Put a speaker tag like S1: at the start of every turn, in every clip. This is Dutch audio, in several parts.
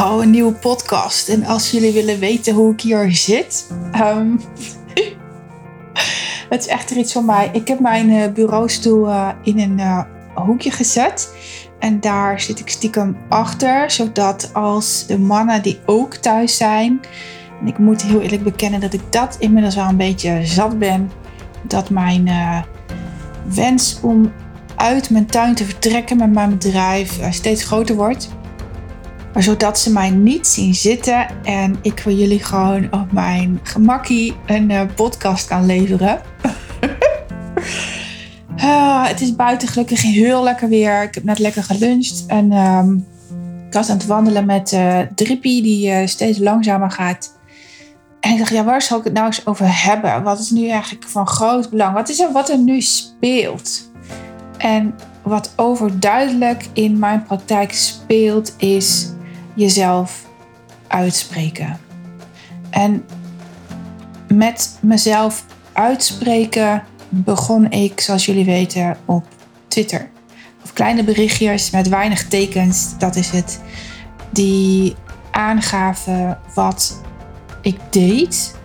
S1: Oh, een nieuwe podcast. En als jullie willen weten hoe ik hier zit. ehm, het is echt iets van mij. Ik heb mijn eh, bureaustoel eh, in een eh, hoekje gezet. En daar zit ik stiekem achter. Zodat als de mannen die ook thuis zijn. En ik moet heel eerlijk bekennen dat ik dat inmiddels wel een beetje zat ben. Dat mijn wens om uit mijn tuin te vertrekken met mijn bedrijf steeds groter wordt. Maar zodat ze mij niet zien zitten en ik voor jullie gewoon op mijn gemakkie een eh, podcast kan leveren. Ah, het is buiten gelukkig heel lekker weer. Ik heb net lekker geluncht en ehm, ik was aan het wandelen met eh Drippie die eh, steeds langzamer gaat. En ik dacht, ja, waar zal ik het nou eens over hebben? Wat is nu eigenlijk van groot belang? Wat is er wat er nu speelt? En wat overduidelijk in mijn praktijk speelt, is jezelf uitspreken. En met mezelf uitspreken begon ik, zoals jullie weten, op Twitter. Of kleine berichtjes met weinig tekens, dat is het. Die aangaven wat ik deed,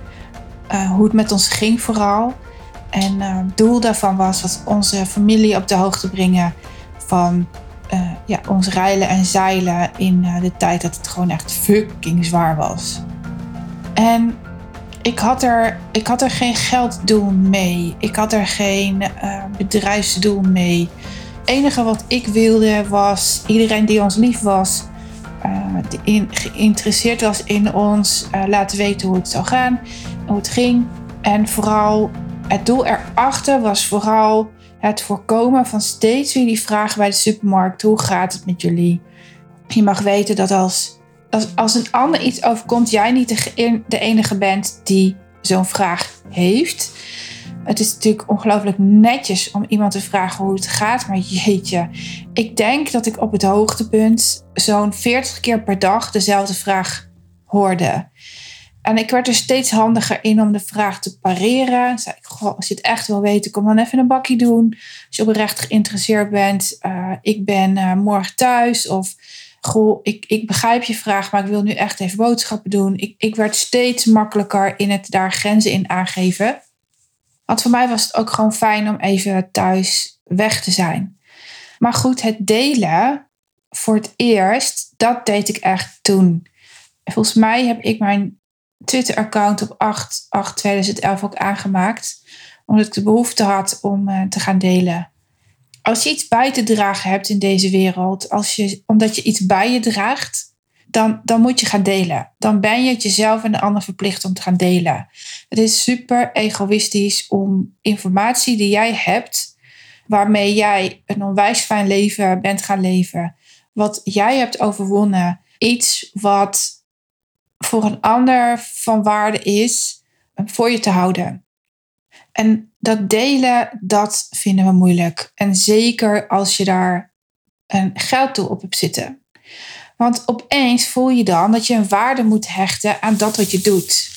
S1: eh, hoe het met ons ging vooral. En eh, het doel daarvan was, was onze familie op de hoogte brengen van eh, ja, ons reilen en zeilen in eh, de tijd dat het gewoon echt fucking zwaar was. En ik had er, ik had er geen gelddoel mee. Ik had er geen eh, bedrijfsdoel mee. Het enige wat ik wilde was iedereen die ons lief was, die geïnteresseerd was in ons, laten weten hoe het zou gaan, hoe het ging. En vooral het doel erachter was vooral het voorkomen van steeds weer die vragen bij de supermarkt: hoe gaat het met jullie? Je mag weten dat als, als, als een ander iets overkomt, jij niet de, de enige bent die zo'n vraag heeft. Het is natuurlijk ongelooflijk netjes om iemand te vragen hoe het gaat, maar jeetje, ik denk dat ik op het hoogtepunt zo'n 40 keer per dag dezelfde vraag hoorde. En ik werd er steeds handiger in om de vraag te pareren. Dan ik, goh, als je het echt wil weten, kom dan even een bakje doen. Als je oprecht geïnteresseerd bent, eh, ik ben eh, morgen thuis. Of, ik, ik begrijp je vraag, maar ik wil nu echt even boodschappen doen. Ik, ik werd steeds makkelijker in het daar grenzen in aangeven. Want voor mij was het ook gewoon fijn om even thuis weg te zijn. Maar goed, het delen voor het eerst, dat deed ik echt toen. Volgens mij heb ik mijn Twitter-account op 8-8-2011 ook aangemaakt. Omdat ik de behoefte had om eh, te gaan delen. Als je iets bij te dragen hebt in deze wereld, als je, omdat je iets bij je draagt, dan, dan moet je gaan delen. Dan ben je het jezelf en de ander verplicht om te gaan delen. Het is super egoïstisch om informatie die jij hebt, waarmee jij een onwijs fijn leven bent gaan leven, wat jij hebt overwonnen, iets wat voor een ander van waarde is, voor je te houden. En dat delen, dat vinden we moeilijk. En zeker als je daar een gelddoel op hebt zitten. Want opeens voel je dan dat je een waarde moet hechten aan dat wat je doet.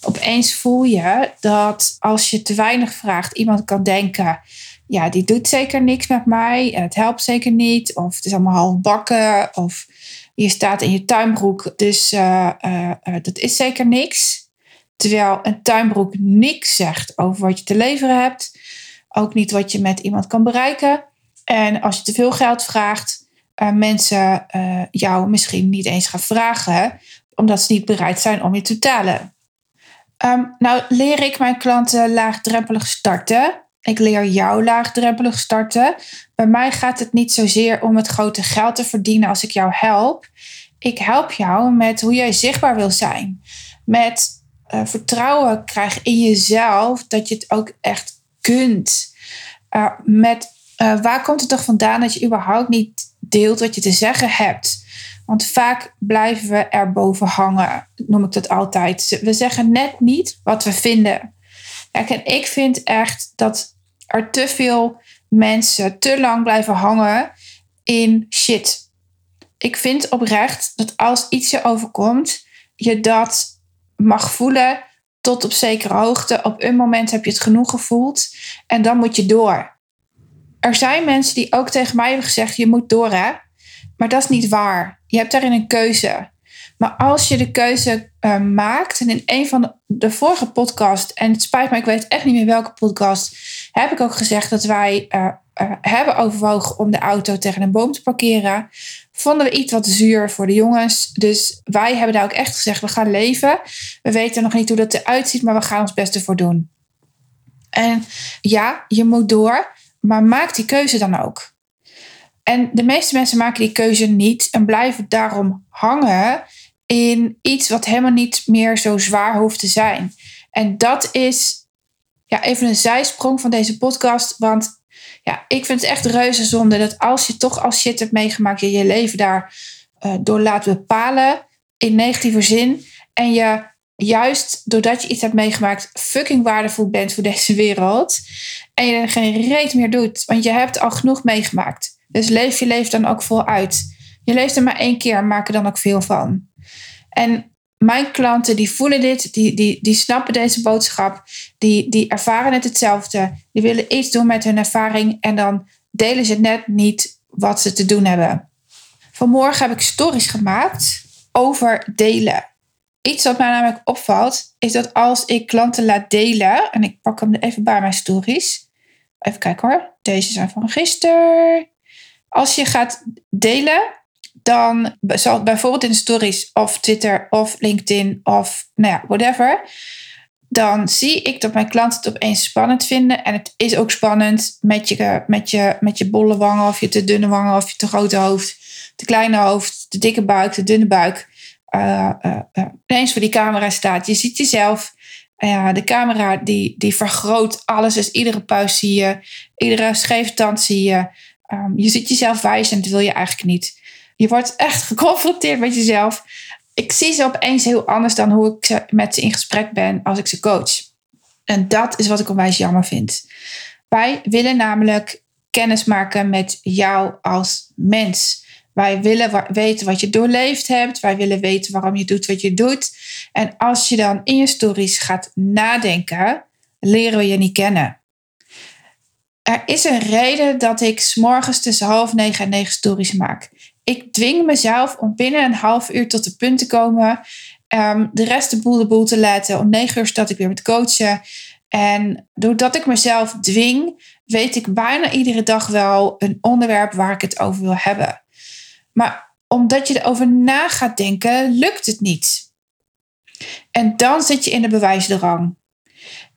S1: Opeens voel je dat als je te weinig vraagt, iemand kan denken: ja, die doet zeker niks met mij, het helpt zeker niet, of het is allemaal half bakken, of je staat in je tuinbroek, dus uh, uh, uh, dat is zeker niks. Terwijl een tuinbroek niks zegt over wat je te leveren hebt, ook niet wat je met iemand kan bereiken. En als je te veel geld vraagt, mensen jou misschien niet eens gaan vragen, omdat ze niet bereid zijn om je te betalen. Um, nou leer ik mijn klanten laagdrempelig starten. Ik leer jou laagdrempelig starten. Bij mij gaat het niet zozeer om het grote geld te verdienen als ik jou help. Ik help jou met hoe jij zichtbaar wil zijn. Met uh, vertrouwen krijgen in jezelf dat je het ook echt kunt. Uh, met uh, waar komt het toch vandaan dat je überhaupt niet deelt wat je te zeggen hebt? Want vaak blijven we erboven hangen, noem ik dat altijd. We zeggen net niet wat we vinden. En ik vind echt dat er te veel mensen te lang blijven hangen in shit. Ik vind oprecht dat als iets je overkomt, je dat mag voelen tot op zekere hoogte. Op een moment heb je het genoeg gevoeld en dan moet je door. Er zijn mensen die ook tegen mij hebben gezegd: je moet door hè. Maar dat is niet waar. Je hebt daarin een keuze. Maar als je de keuze uh, maakt, en in een van de, vorige podcast, en het spijt me, ik weet echt niet meer welke podcast, heb ik ook gezegd dat wij uh, uh, hebben overwogen om de auto tegen een boom te parkeren. Vonden we iets wat zuur voor de jongens. Dus wij hebben daar ook echt gezegd, we gaan leven. We weten nog niet hoe dat eruit ziet, maar we gaan ons best ervoor doen. En ja, je moet door, maar maak die keuze dan ook. En de meeste mensen maken die keuze niet en blijven daarom hangen in iets wat helemaal niet meer zo zwaar hoeft te zijn. En dat is ja, even een zijsprong van deze podcast. Want ja, ik vind het echt reuze zonde dat als je toch als shit hebt meegemaakt, je je leven daar uh, door laat bepalen in negatieve zin. En je juist doordat je iets hebt meegemaakt, fucking waardevol bent voor deze wereld. En je er geen reet meer doet, want je hebt al genoeg meegemaakt. Dus leef je leven dan ook voluit. Je leeft er maar één keer, maak er dan ook veel van. En mijn klanten die voelen dit, die, die, die snappen deze boodschap, die, die ervaren het hetzelfde. Die willen iets doen met hun ervaring en dan delen ze net niet wat ze te doen hebben. Vanmorgen heb ik stories gemaakt over delen. Iets wat mij namelijk opvalt, is dat als ik klanten laat delen, en ik pak hem even bij mijn stories. Even kijken hoor, deze zijn van gisteren. Als je gaat delen, dan zal bijvoorbeeld in de stories of Twitter of LinkedIn of nou ja, whatever. Dan zie ik dat mijn klanten het opeens spannend vinden. En het is ook spannend met je, met je, met je bolle wangen of je te dunne wangen of je te grote hoofd, te kleine hoofd, te dikke buik, te dunne buik. Uh, uh, ineens voor die camera staat. Je ziet jezelf. Ja, de camera die, die vergroot alles. Dus iedere puist zie je. Iedere scheve tand zie je. Um, je ziet jezelf wijs en dat wil je eigenlijk niet. Je wordt echt geconfronteerd met jezelf. Ik zie ze opeens heel anders dan hoe ik met ze in gesprek ben als ik ze coach. En dat is wat ik onwijs jammer vind. Wij willen namelijk kennis maken met jou als mens. Wij willen weten wat je doorleefd hebt. Wij willen weten waarom je doet wat je doet. En als je dan in je stories gaat nadenken, leren we je niet kennen. Er is een reden dat ik s'morgens tussen half negen en negen stories maak ik dwing mezelf om binnen een half uur tot de punt te komen. Um, de rest de boel de boel te laten. Om negen uur start ik weer met coachen. En doordat ik mezelf dwing, weet ik bijna iedere dag wel een onderwerp waar ik het over wil hebben. Maar omdat je erover na gaat denken, lukt het niet. En dan zit je in de bewijsdrang.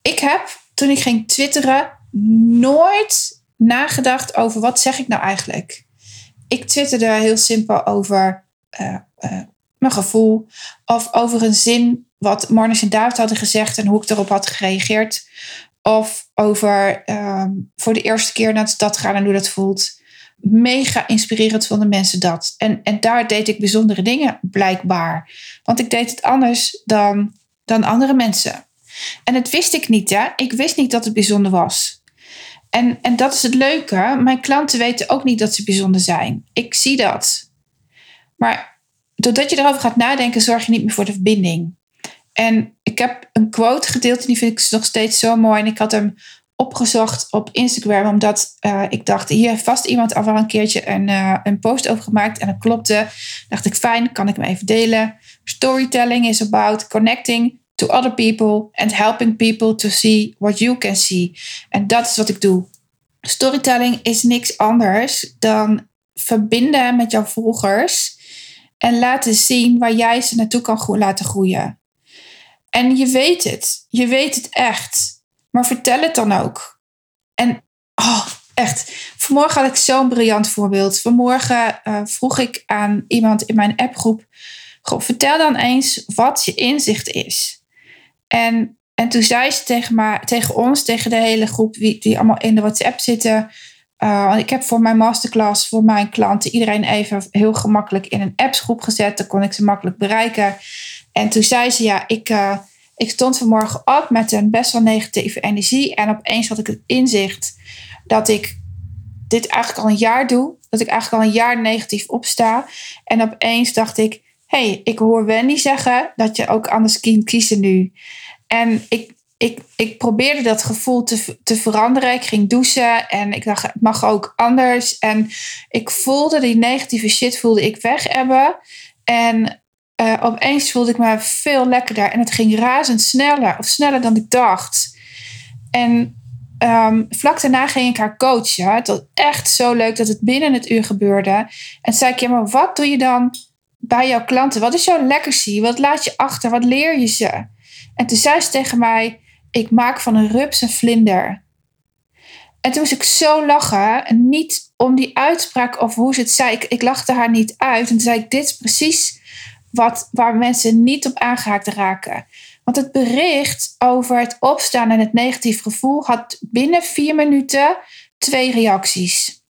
S1: Ik heb, toen ik ging twitteren, nooit nagedacht over wat zeg ik nou eigenlijk ik twitterde heel simpel over uh, uh, mijn gevoel. Of over een zin wat Marnus en David hadden gezegd en hoe ik erop had gereageerd. Of over um, voor de eerste keer naar de stad gaan en hoe dat voelt. Mega inspirerend vonden mensen dat. En, en daar deed ik bijzondere dingen, blijkbaar. Want ik deed het anders dan, dan andere mensen. En dat wist ik niet, hè? Ik wist niet dat het bijzonder was. En, en dat is het leuke. Mijn klanten weten ook niet dat ze bijzonder zijn. Ik zie dat. Maar doordat je erover gaat nadenken, zorg je niet meer voor de verbinding. En ik heb een quote gedeeld en die vind ik nog steeds zo mooi. En ik had hem opgezocht op Instagram, omdat uh, ik dacht, hier heeft vast iemand al wel een keertje een, uh, een post over gemaakt. En dat klopte. Dacht ik, fijn, kan ik hem even delen. Storytelling is about connecting to other people and helping people to see what you can see. En dat is wat ik doe. Storytelling is niks anders dan verbinden met jouw volgers en laten zien waar jij ze naartoe kan laten groeien. En je weet het, je weet het echt, maar vertel het dan ook. En oh, echt, vanmorgen had ik zo'n briljant voorbeeld. Vanmorgen uh, vroeg ik aan iemand in mijn appgroep: vertel dan eens wat je inzicht is. En, en toen zei ze tegen, tegen ons, tegen de hele groep die, die allemaal in de WhatsApp zitten. Uh, ik heb voor mijn masterclass, voor mijn klanten, iedereen even heel gemakkelijk in een appsgroep gezet. Dan kon ik ze makkelijk bereiken. En toen zei ze, ja, ik, uh, ik stond vanmorgen op met een best wel negatieve energie. En opeens had ik het inzicht dat ik dit eigenlijk al een jaar doe. Dat ik eigenlijk al een jaar negatief opsta. En opeens dacht ik, hey, ik hoor Wendy zeggen dat je ook anders kunt kiezen nu. En ik, ik, ik probeerde dat gevoel te, te veranderen. Ik ging douchen en ik dacht, het mag ook anders. En ik voelde die negatieve shit voelde ik weg hebben. En uh, opeens voelde ik me veel lekkerder. En het ging razend sneller, of sneller dan ik dacht. En um, vlak daarna ging ik haar coachen. Het was echt zo leuk dat het binnen het uur gebeurde. En zei ik, ja, maar wat doe je dan bij jouw klanten? Wat is jouw legacy? Wat laat je achter? Wat leer je ze? En toen zei ze tegen mij, ik maak van een rups een vlinder. En toen moest ik zo lachen. En niet om die uitspraak of hoe ze het zei. Ik, ik lachte haar niet uit. En toen zei ik, dit is precies wat, waar mensen niet op aangehaakt raken. Want het bericht over het opstaan en het negatief gevoel had binnen vier minuten twee reacties.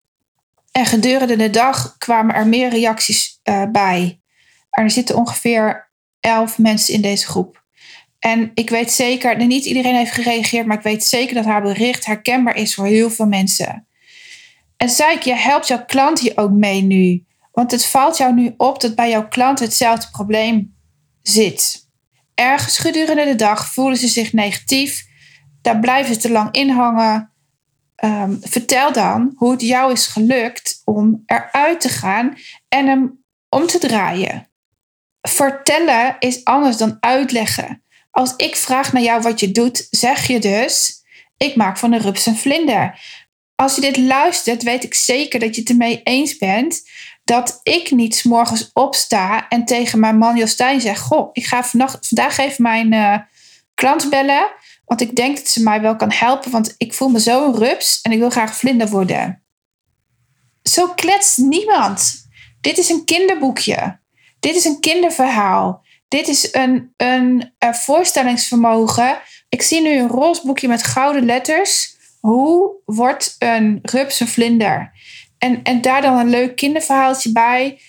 S1: En gedurende de dag kwamen er meer reacties uh, bij. Er zitten ongeveer elf mensen in deze groep. En ik weet zeker, niet iedereen heeft gereageerd, maar ik weet zeker dat haar bericht herkenbaar is voor heel veel mensen. En zei ik, je helpt jouw klant hier ook mee nu. Want het valt jou nu op dat bij jouw klant hetzelfde probleem zit. Ergens gedurende de dag voelen ze zich negatief. Daar blijven ze te lang in hangen. Ehm, vertel dan hoe het jou is gelukt om eruit te gaan en hem om te draaien. Vertellen is anders dan uitleggen. Als ik vraag naar jou wat je doet, zeg je dus: Ik maak van de rups een vlinder. Als je dit luistert, weet ik zeker dat je het ermee eens bent dat ik niet morgens opsta en tegen mijn man Jostijn zeg: Goh, ik ga vannacht, vandaag even mijn uh, klant bellen. Want ik denk dat ze mij wel kan helpen, want ik voel me zo een rups en ik wil graag vlinder worden. Zo kletst niemand. Dit is een kinderboekje. Dit is een kinderverhaal. Dit is een, een, een voorstellingsvermogen. Ik zie nu een roze boekje met gouden letters. Hoe wordt een rups een vlinder? En, en daar dan een leuk kinderverhaaltje bij.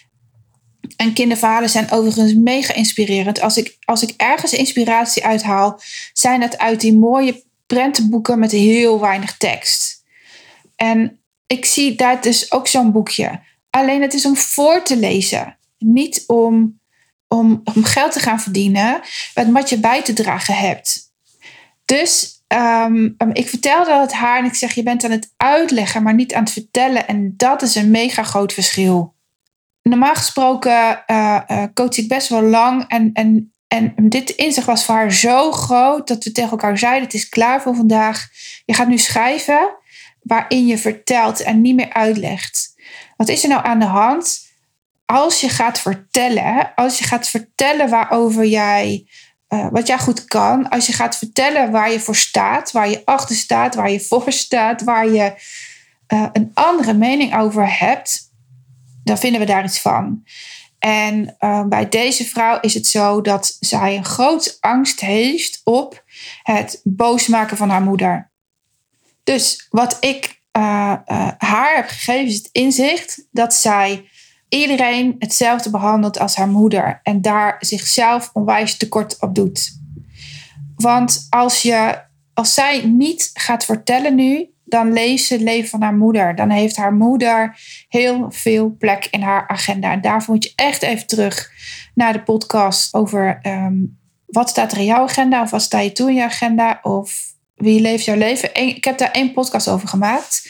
S1: En kinderverhalen zijn overigens mega inspirerend. Als ik, als ik ergens inspiratie uithaal, zijn het uit die mooie prentenboeken met heel weinig tekst. En ik zie daar dus ook zo'n boekje. Alleen het is om voor te lezen, niet om om, om geld te gaan verdienen met wat je bij te dragen hebt. Dus ehm, ik vertelde het haar en ik zeg: Je bent aan het uitleggen, maar niet aan het vertellen. En dat is een mega groot verschil. Normaal gesproken uh, coach ik best wel lang. En, en, en dit inzicht was voor haar zo groot dat we tegen elkaar zeiden: Het is klaar voor vandaag. Je gaat nu schrijven waarin je vertelt en niet meer uitlegt. Wat is er nou aan de hand? Als je gaat vertellen, als je gaat vertellen waarover jij, uh, wat jij goed kan, als je gaat vertellen waar je voor staat, waar je achter staat, waar je voor staat, waar je uh, een andere mening over hebt, dan vinden we daar iets van. En uh, bij deze vrouw is het zo dat zij een grote angst heeft op het boos maken van haar moeder. Dus wat ik haar heb gegeven is het inzicht dat zij iedereen hetzelfde behandelt als haar moeder en daar zichzelf onwijs tekort op doet. Want als, je, als zij niet gaat vertellen nu, dan leest ze het leven van haar moeder. Dan heeft haar moeder heel veel plek in haar agenda. En daarvoor moet je echt even terug naar de podcast over ehm, wat staat er in jouw agenda of wat sta je toe in je agenda of wie leeft jouw leven. Ik heb daar één podcast over gemaakt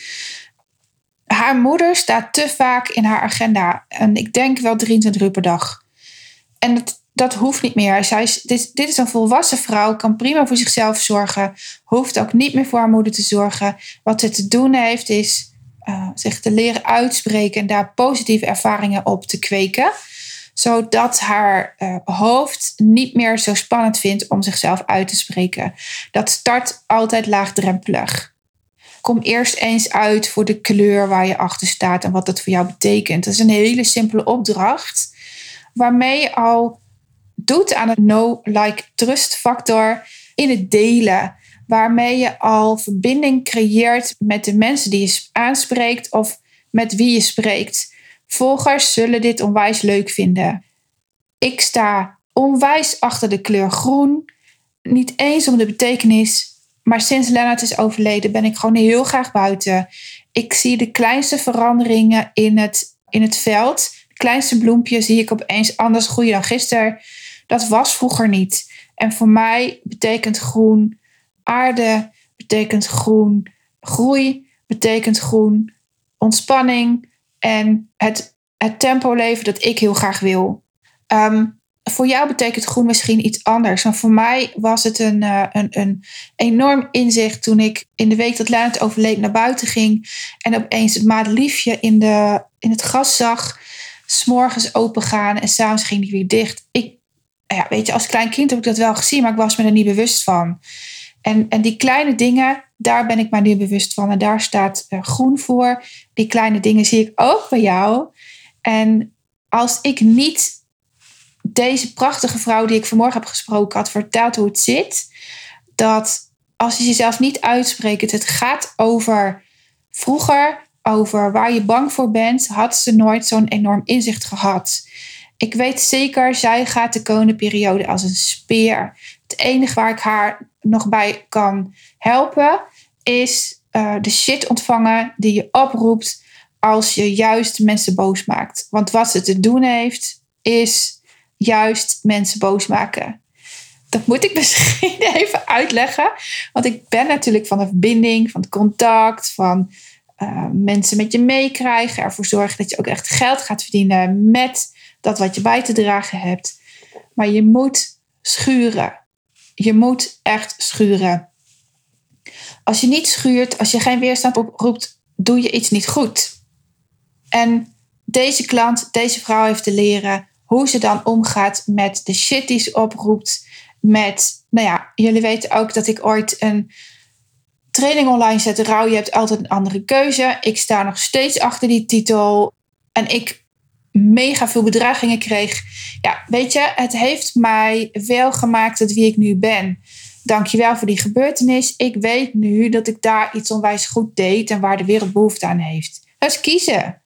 S1: haar moeder staat te vaak in haar agenda. En ik denk wel 23 uur per dag. En dat, dat hoeft niet meer. Zij is, dit, is een volwassen vrouw, kan prima voor zichzelf zorgen. Hoeft ook niet meer voor haar moeder te zorgen. Wat ze te doen heeft, is uh, zich te leren uitspreken en daar positieve ervaringen op te kweken. Zodat haar uh, hoofd niet meer zo spannend vindt om zichzelf uit te spreken. Dat start altijd laagdrempelig kom eerst eens uit voor de kleur waar je achter staat en wat dat voor jou betekent. Dat is een hele simpele opdracht waarmee je al doet aan het no-like-trust factor in het delen. Waarmee je al verbinding creëert met de mensen die je aanspreekt of met wie je spreekt. Volgers zullen dit onwijs leuk vinden. Ik sta onwijs achter de kleur groen. Niet eens om de betekenis, maar sinds Lennart is overleden ben ik gewoon heel graag buiten. Ik zie de kleinste veranderingen in het, in het veld. De kleinste bloempjes zie ik opeens anders groeien dan gisteren. Dat was vroeger niet. En voor mij betekent groen Aarde betekent groen. Groei betekent groen. Ontspanning en het, het tempo leven dat ik heel graag wil. Ehm, voor jou betekent groen misschien iets anders. Maar voor mij was het een, uh, een, een enorm inzicht toen ik in de week dat Leonard overleed naar buiten ging. En opeens het madeliefje in, de, in het gras zag. S'morgens open gaan en s'avonds ging die weer dicht. Ik, ja, weet je, als klein kind heb ik dat wel gezien, maar ik was me er niet bewust van. En, en die kleine dingen, daar ben ik me nu bewust van. En daar staat uh, groen voor. Die kleine dingen zie ik ook bij jou. En als ik niet deze prachtige vrouw die ik vanmorgen heb gesproken had verteld hoe het zit. Dat als je jezelf niet uitspreekt, het gaat over vroeger, over waar je bang voor bent, had ze nooit zo'n enorm inzicht gehad. Ik weet zeker, zij gaat de komende periode als een speer. Het enige waar ik haar nog bij kan helpen, is uh, de shit ontvangen die je oproept als je juist mensen boos maakt. Want wat ze te doen heeft, is juist mensen boos maken. Dat moet ik misschien even uitleggen. Want ik ben natuurlijk van de verbinding, van het contact, van uh, mensen met je meekrijgen. Ervoor zorgen dat je ook echt geld gaat verdienen met dat wat je bij te dragen hebt. Maar je moet schuren. Je moet echt schuren. Als je niet schuurt, als je geen weerstand oproept, doe je iets niet goed. En deze klant, deze vrouw heeft te leren hoe ze dan omgaat met de shit die ze oproept. Met, nou ja, jullie weten ook dat ik ooit een training online zette. Rouw, je hebt altijd een andere keuze. Ik sta nog steeds achter die titel. En ik mega veel bedragingen kreeg. Ja, weet je, het heeft mij wel gemaakt tot wie ik nu ben. Dankjewel voor die gebeurtenis. Ik weet nu dat ik daar iets onwijs goed deed en waar de wereld behoefte aan heeft. Is kiezen.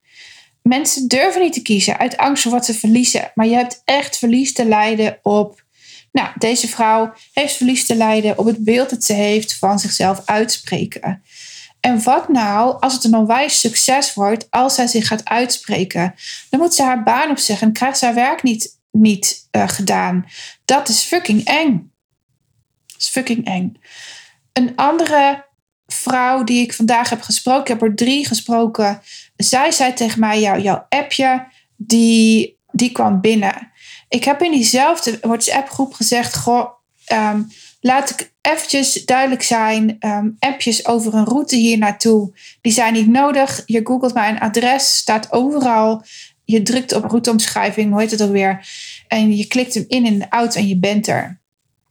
S1: Mensen durven niet te kiezen uit angst voor wat ze verliezen. Maar je hebt echt verlies te lijden op. Nou, deze vrouw heeft verlies te lijden op het beeld dat ze heeft van zichzelf uitspreken. En wat nou als het een onwijs succes wordt als zij zich gaat uitspreken? Dan moet ze haar baan opzeggen en krijgt ze haar werk niet, niet uh, gedaan. Dat is fucking eng. Dat is fucking eng. Een andere vrouw die ik vandaag heb gesproken, ik heb er drie gesproken. Zij zei tegen mij: jou, jouw appje, die, die kwam binnen. Ik heb in diezelfde WhatsApp-groep gezegd: Goh, um, laat ik eventjes duidelijk zijn. Um, appjes over een route hier naartoe, die zijn niet nodig. Je googelt mijn adres, staat overal. Je drukt op routeomschrijving, hoe heet het ook weer? En je klikt hem in de auto en je bent er.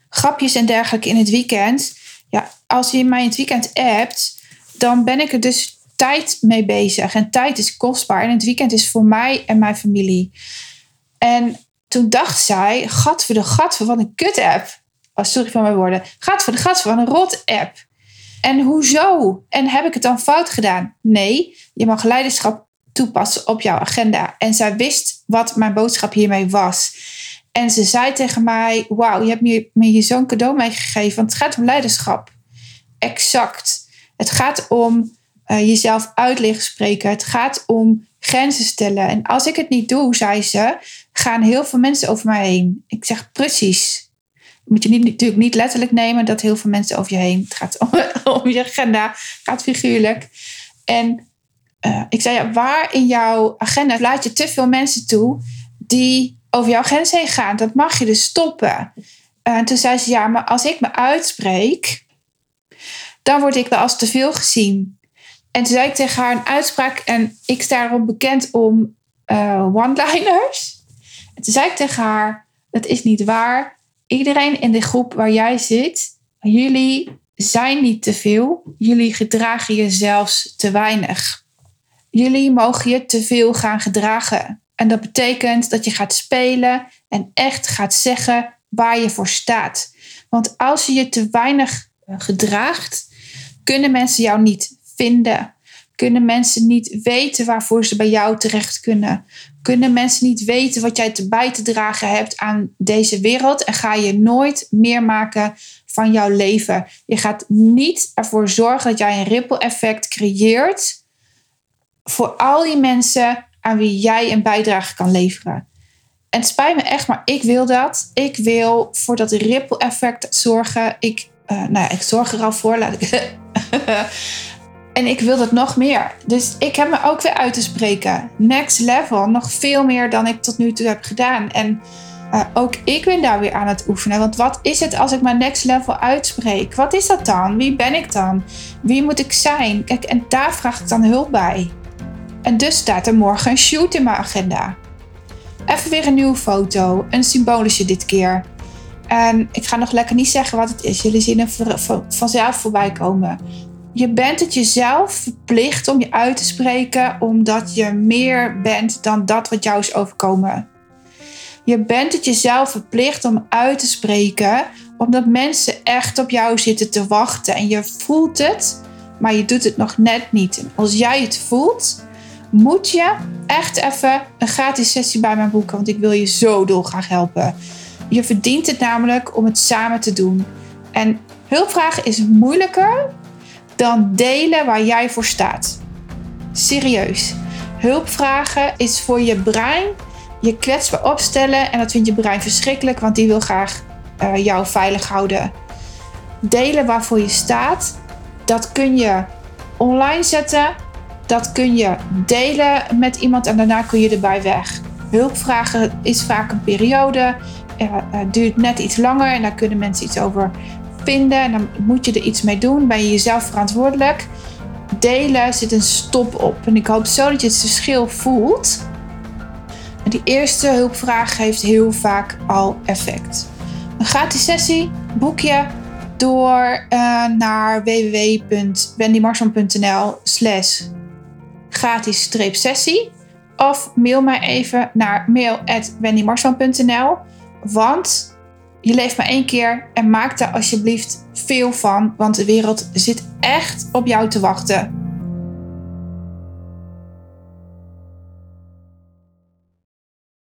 S1: Grapjes en dergelijke in het weekend ja, als je mij in het weekend appt, dan ben ik er dus tijd mee bezig. En tijd is kostbaar. En het weekend is voor mij en mijn familie. En toen dacht zij, gat voor de gat voor wat een kut app. Oh, sorry voor mijn woorden. Gat voor de gat voor een rot app. En hoezo? En heb ik het dan fout gedaan? Nee, je mag leiderschap toepassen op jouw agenda. En zij wist wat mijn boodschap hiermee was. En ze zei tegen mij: Wauw, je hebt me, me hier zo'n cadeau meegegeven. Want het gaat om leiderschap. Exact. Het gaat om uh, jezelf uitleggen spreken. Het gaat om grenzen stellen. En als ik het niet doe, zei ze, gaan heel veel mensen over mij heen. Ik zeg precies. Moet je niet, natuurlijk niet letterlijk nemen dat heel veel mensen over je heen. Het gaat om, om je agenda, gaat figuurlijk. En uh, ik zei, ja, waar in jouw agenda laat je te veel mensen toe die over jouw grens heen gaan. Dat mag je dus stoppen. En toen zei ze, ja, maar als ik me uitspreek, dan word ik wel als te veel gezien. En toen zei ik tegen haar een uitspraak, en ik sta erop bekend om uh, one-liners. En toen zei ik tegen haar, dat is niet waar. Iedereen in de groep waar jij zit, jullie zijn niet te veel. Jullie gedragen je zelfs te weinig. Jullie mogen je te veel gaan gedragen. En dat betekent dat je gaat spelen en echt gaat zeggen waar je voor staat. Want als je je te weinig eh, gedraagt, kunnen mensen jou niet vinden. Kunnen mensen niet weten waarvoor ze bij jou terecht kunnen. Kunnen mensen niet weten wat jij te bij te dragen hebt aan deze wereld. En ga je nooit meer maken van jouw leven. Je gaat niet ervoor zorgen dat jij een ripple effect creëert voor al die mensen aan wie jij een bijdrage kan leveren. En het spijt me echt, maar ik wil dat. Ik wil voor dat ripple effect zorgen. Ik Uh, nou ja, ik zorg er al voor. En ik wil dat nog meer. Dus ik heb me ook weer uit te spreken. Next level. Nog veel meer dan ik tot nu toe heb gedaan. En uh, ook ik ben daar weer aan het oefenen. Want wat is het als ik mijn next level uitspreek? Wat is dat dan? Wie ben ik dan? Wie moet ik zijn? Kijk, en daar vraag ik dan hulp bij. En dus staat er morgen een shoot in mijn agenda. Even weer een nieuwe foto. Een symbolische dit keer. En ik ga nog lekker niet zeggen wat het is. Jullie zien er vanzelf voorbij komen. Je bent het jezelf verplicht om je uit te spreken, omdat je meer bent dan dat wat jou is overkomen. Je bent het jezelf verplicht om uit te spreken, omdat mensen echt op jou zitten te wachten. En je voelt het, maar je doet het nog net niet. als jij het voelt, moet je echt even een gratis sessie bij mij boeken, want ik wil je zo dolgraag helpen. Je verdient het namelijk om het samen te doen. En hulpvragen is moeilijker dan delen waar jij voor staat. Serieus. Hulpvragen is voor je brein je kwetsbaar opstellen en dat vindt je brein verschrikkelijk, want die wil graag uh, jou veilig houden. Delen waarvoor je staat, dat kun je online zetten, dat kun je delen met iemand en daarna kun je erbij weg. Hulpvragen is vaak een periode, duurt net iets langer en daar kunnen mensen iets over vinden en dan moet je er iets mee doen. Ben je jezelf verantwoordelijk? Delen zit een stop op en ik hoop zo dat je het verschil voelt die eerste hulpvraag heeft heel vaak al effect. Een gratis sessie boek je door uh, naar www.wendymarsman.nl slash gratis sessie of mail mij even naar mail@wendymarsman.nl want je leeft maar één keer en maak daar alsjeblieft veel van, want de wereld zit echt op jou te wachten.